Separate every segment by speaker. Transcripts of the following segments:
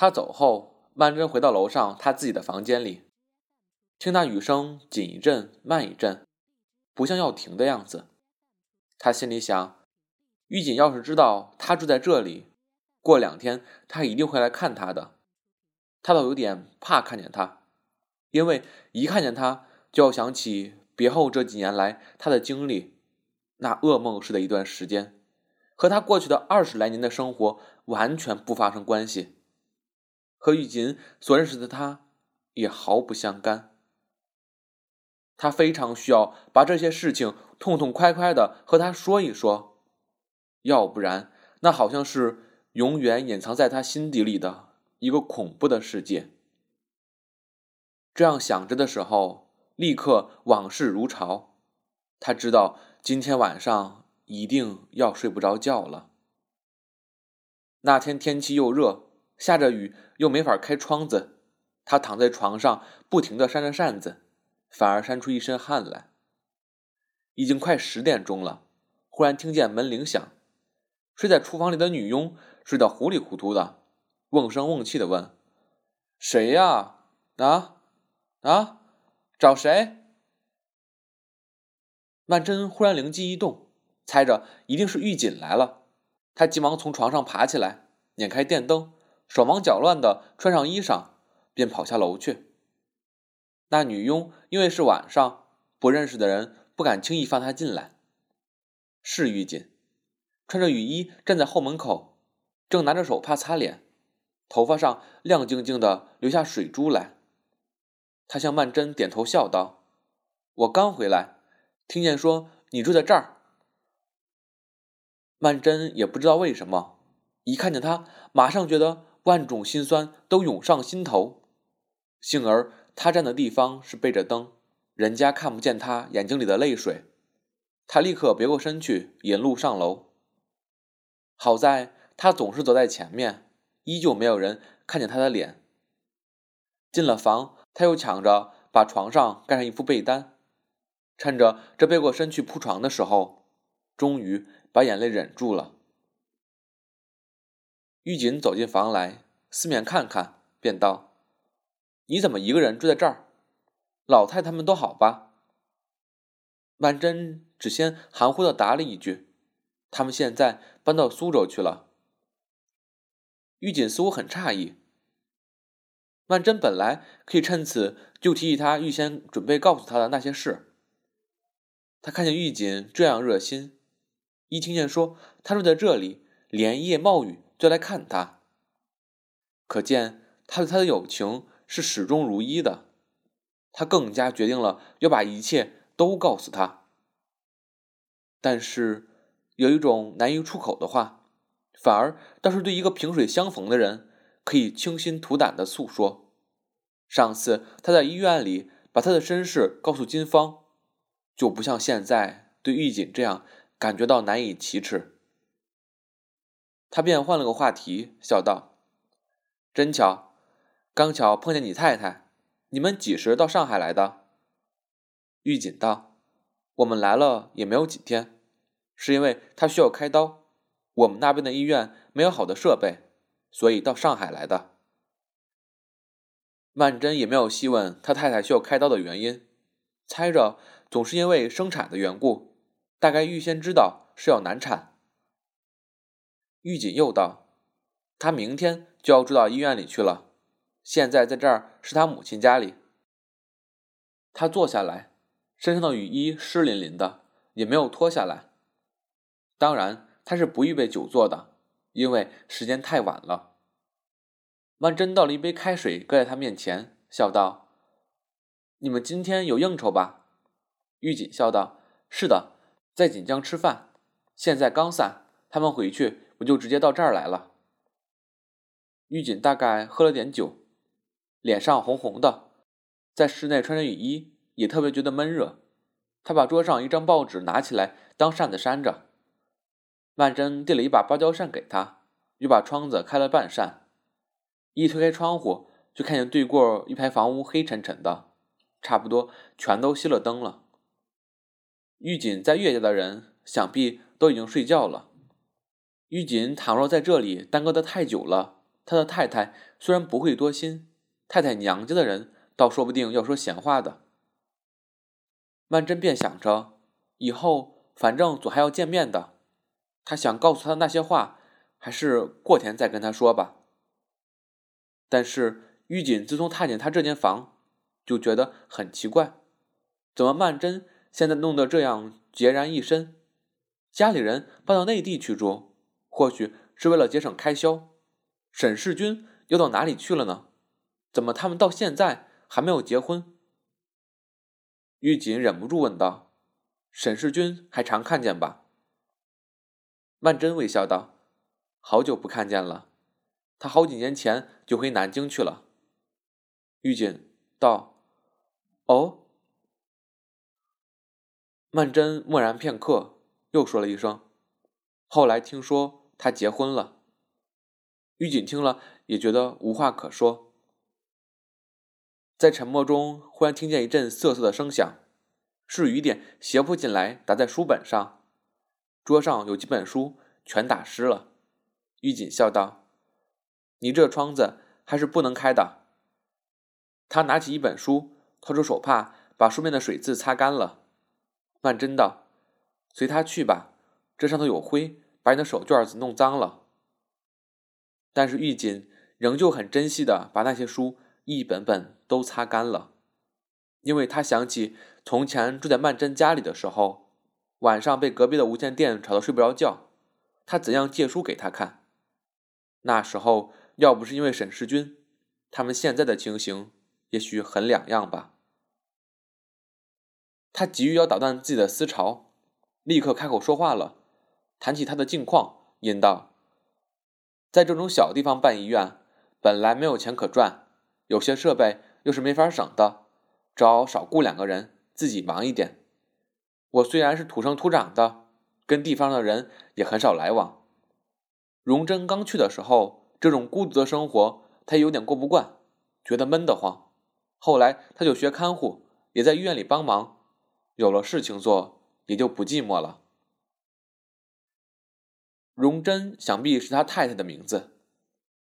Speaker 1: 他走后，曼桢回到楼上他自己的房间里，听那雨声紧一阵慢一阵，不像要停的样子。他心里想：玉锦要是知道他住在这里，过两天他一定会来看他的。他倒有点怕看见他，因为一看见他就要想起别后这几年来他的经历，那噩梦似的一段时间，和他过去的二十来年的生活完全不发生关系。和玉锦所认识的他也毫不相干。他非常需要把这些事情痛痛快快的和他说一说，要不然那好像是永远隐藏在他心底里的一个恐怖的世界。这样想着的时候，立刻往事如潮。他知道今天晚上一定要睡不着觉了。那天天气又热。下着雨，又没法开窗子，他躺在床上，不停地扇着扇子，反而扇出一身汗来。已经快十点钟了，忽然听见门铃响，睡在厨房里的女佣睡得糊里糊涂的，瓮声瓮气地问：“谁呀？啊啊，找谁？”曼桢忽然灵机一动，猜着一定是玉锦来了，她急忙从床上爬起来，捻开电灯。手忙脚乱的穿上衣裳，便跑下楼去。那女佣因为是晚上，不认识的人不敢轻易放她进来。是玉锦，穿着雨衣站在后门口，正拿着手帕擦脸，头发上亮晶晶的流下水珠来。他向曼桢点头笑道：“我刚回来，听见说你住在这儿。”曼桢也不知道为什么，一看见他，马上觉得。万种心酸都涌上心头，幸而他站的地方是背着灯，人家看不见他眼睛里的泪水。他立刻别过身去，引路上楼。好在他总是走在前面，依旧没有人看见他的脸。进了房，他又抢着把床上盖上一副被单，趁着这背过身去铺床的时候，终于把眼泪忍住了。玉锦走进房来，四面看看，便道：“你怎么一个人住在这儿？老太太们都好吧？”曼桢只先含糊的答了一句：“他们现在搬到苏州去了。”玉锦似乎很诧异。曼桢本来可以趁此就提起他预先准备告诉他的那些事。他看见玉锦这样热心，一听见说他住在这里，连夜冒雨。就来看他，可见他对他的友情是始终如一的。他更加决定了要把一切都告诉他。但是有一种难以出口的话，反而倒是对一个萍水相逢的人可以倾心吐胆的诉说。上次他在医院里把他的身世告诉金芳，就不像现在对玉锦这样感觉到难以启齿。他便换了个话题，笑道：“真巧，刚巧碰见你太太。你们几时到上海来的？”玉锦道：“我们来了也没有几天，是因为他需要开刀，我们那边的医院没有好的设备，所以到上海来的。”曼桢也没有细问他太太需要开刀的原因，猜着总是因为生产的缘故，大概预先知道是要难产。玉锦又道：“他明天就要住到医院里去了，现在在这儿是他母亲家里。”他坐下来，身上的雨衣湿淋淋的，也没有脱下来。当然，他是不预备久坐的，因为时间太晚了。曼桢倒了一杯开水，搁在他面前，笑道：“你们今天有应酬吧？”玉锦笑道：“是的，在锦江吃饭，现在刚散，他们回去。”我就直接到这儿来了。玉锦大概喝了点酒，脸上红红的，在室内穿着雨衣，也特别觉得闷热。他把桌上一张报纸拿起来当扇子扇着。曼桢递了一把芭蕉扇给他，又把窗子开了半扇。一推开窗户，就看见对过一排房屋黑沉沉的，差不多全都熄了灯了。玉锦在岳家的人，想必都已经睡觉了。玉锦倘若在这里耽搁得太久了，他的太太虽然不会多心，太太娘家的人倒说不定要说闲话的。曼桢便想着，以后反正总还要见面的，他想告诉他的那些话，还是过天再跟他说吧。但是玉锦自从踏进他这间房，就觉得很奇怪，怎么曼桢现在弄得这样孑然一身？家里人搬到内地去住，或许是为了节省开销。沈世军又到哪里去了呢？怎么他们到现在还没有结婚？玉锦忍不住问道：“沈世军还常看见吧？”曼桢微笑道：“好久不看见了，他好几年前就回南京去了。”玉锦道：“哦。”曼桢默然片刻。又说了一声，后来听说他结婚了。玉锦听了也觉得无话可说，在沉默中忽然听见一阵瑟瑟的声响，是雨点斜扑进来打在书本上，桌上有几本书全打湿了。玉锦笑道：“你这窗子还是不能开的。”他拿起一本书，掏出手帕把书面的水渍擦干了。曼桢道。随他去吧，这上头有灰，把你的手绢子弄脏了。但是玉锦仍旧很珍惜的把那些书一本本都擦干了，因为他想起从前住在曼桢家里的时候，晚上被隔壁的无线电吵得睡不着觉，他怎样借书给他看。那时候要不是因为沈世军，他们现在的情形也许很两样吧。他急于要打断自己的思潮。立刻开口说话了，谈起他的近况，引道：“在这种小地方办医院，本来没有钱可赚，有些设备又是没法省的，只好少雇两个人，自己忙一点。我虽然是土生土长的，跟地方的人也很少来往。荣臻刚去的时候，这种孤独的生活，他有点过不惯，觉得闷得慌。后来他就学看护，也在医院里帮忙，有了事情做。”也就不寂寞了。荣臻想必是他太太的名字，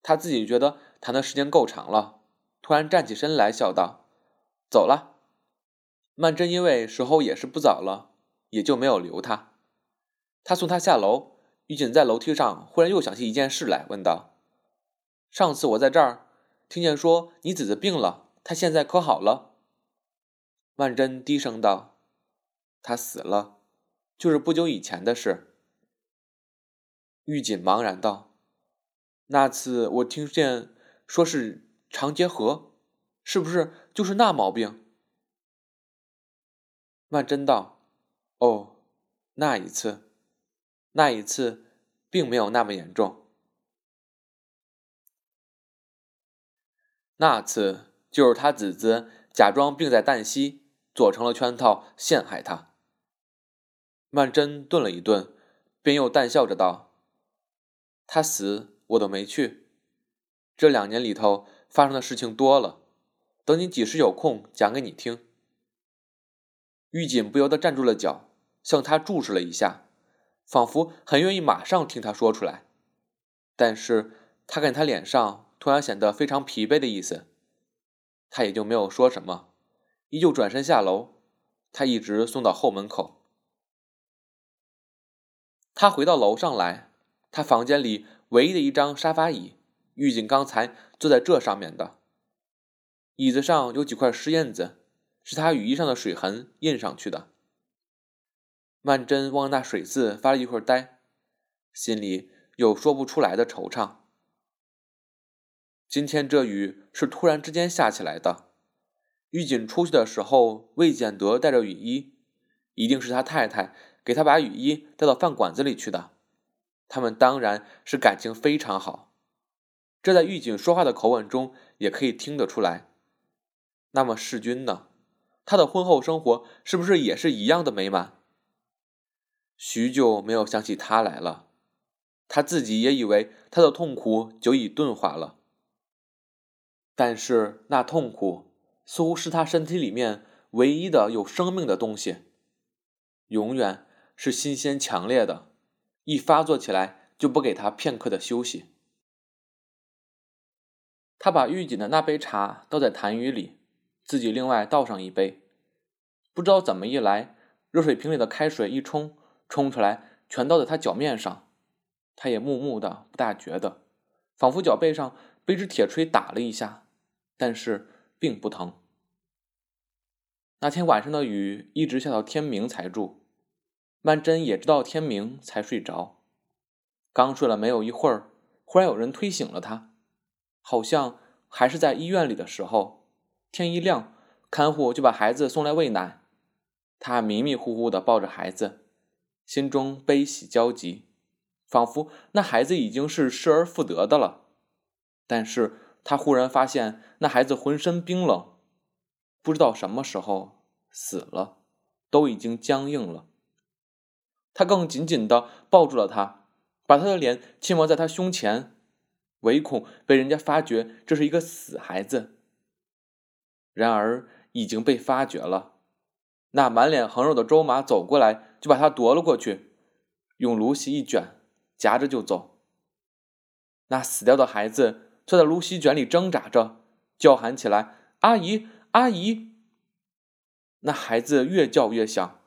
Speaker 1: 他自己觉得谈的时间够长了，突然站起身来，笑道：“走了。”曼桢因为时候也是不早了，也就没有留他。他送他下楼，玉瑾在楼梯上忽然又想起一件事来，问道：“上次我在这儿听见说你姊姊病了，她现在可好了？”曼桢低声道。他死了，就是不久以前的事。玉锦茫然道：“那次我听见说是肠结核，是不是就是那毛病？”曼桢道：“哦，那一次，那一次并没有那么严重。那次就是他子子假装病在旦夕，做成了圈套陷害他。”曼桢顿了一顿，便又淡笑着道：“他死，我都没去。这两年里头发生的事情多了，等你几时有空讲给你听。”玉锦不由得站住了脚，向他注视了一下，仿佛很愿意马上听他说出来。但是他看他脸上突然显得非常疲惫的意思，他也就没有说什么，依旧转身下楼。他一直送到后门口。他回到楼上来，他房间里唯一的一张沙发椅，狱警刚才坐在这上面的。椅子上有几块湿印子，是他雨衣上的水痕印上去的。曼桢望那水渍发了一会儿呆，心里有说不出来的惆怅。今天这雨是突然之间下起来的，狱警出去的时候未见得带着雨衣，一定是他太太。给他把雨衣带到饭馆子里去的，他们当然是感情非常好，这在狱警说话的口吻中也可以听得出来。那么世君呢？他的婚后生活是不是也是一样的美满？许久没有想起他来了，他自己也以为他的痛苦久已钝化了，但是那痛苦似乎是他身体里面唯一的有生命的东西，永远。是新鲜强烈的，一发作起来就不给他片刻的休息。他把预警的那杯茶倒在痰盂里，自己另外倒上一杯。不知道怎么一来，热水瓶里的开水一冲，冲出来全倒在他脚面上。他也木木的，不大觉得，仿佛脚背上被只铁锤打了一下，但是并不疼。那天晚上的雨一直下到天明才住，曼桢也直到天明才睡着。刚睡了没有一会儿，忽然有人推醒了他，好像还是在医院里的时候。天一亮，看护就把孩子送来喂奶。他迷迷糊糊的抱着孩子，心中悲喜交集，仿佛那孩子已经是失而复得的了。但是他忽然发现，那孩子浑身冰冷。不知道什么时候死了，都已经僵硬了。他更紧紧的抱住了他，把他的脸亲吻在他胸前，唯恐被人家发觉这是一个死孩子。然而已经被发觉了，那满脸横肉的周马走过来，就把他夺了过去，用芦席一卷，夹着就走。那死掉的孩子坐在芦席卷里挣扎着，叫喊起来：“阿姨！”阿姨，那孩子越叫越响，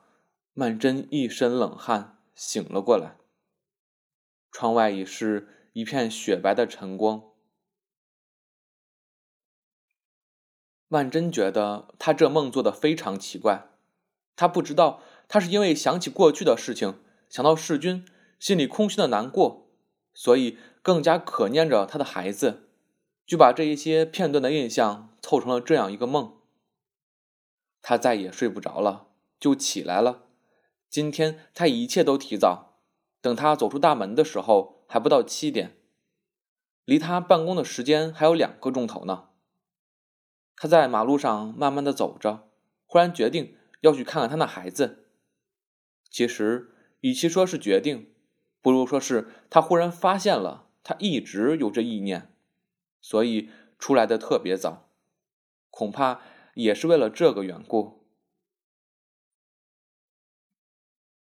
Speaker 1: 曼桢一身冷汗醒了过来。窗外已是一片雪白的晨光。曼桢觉得他这梦做的非常奇怪，他不知道他是因为想起过去的事情，想到世君，心里空虚的难过，所以更加可念着他的孩子，就把这一些片段的印象凑成了这样一个梦。他再也睡不着了，就起来了。今天他一切都提早。等他走出大门的时候，还不到七点，离他办公的时间还有两个钟头呢。他在马路上慢慢的走着，忽然决定要去看看他那孩子。其实，与其说是决定，不如说是他忽然发现了，他一直有这意念，所以出来的特别早，恐怕。也是为了这个缘故。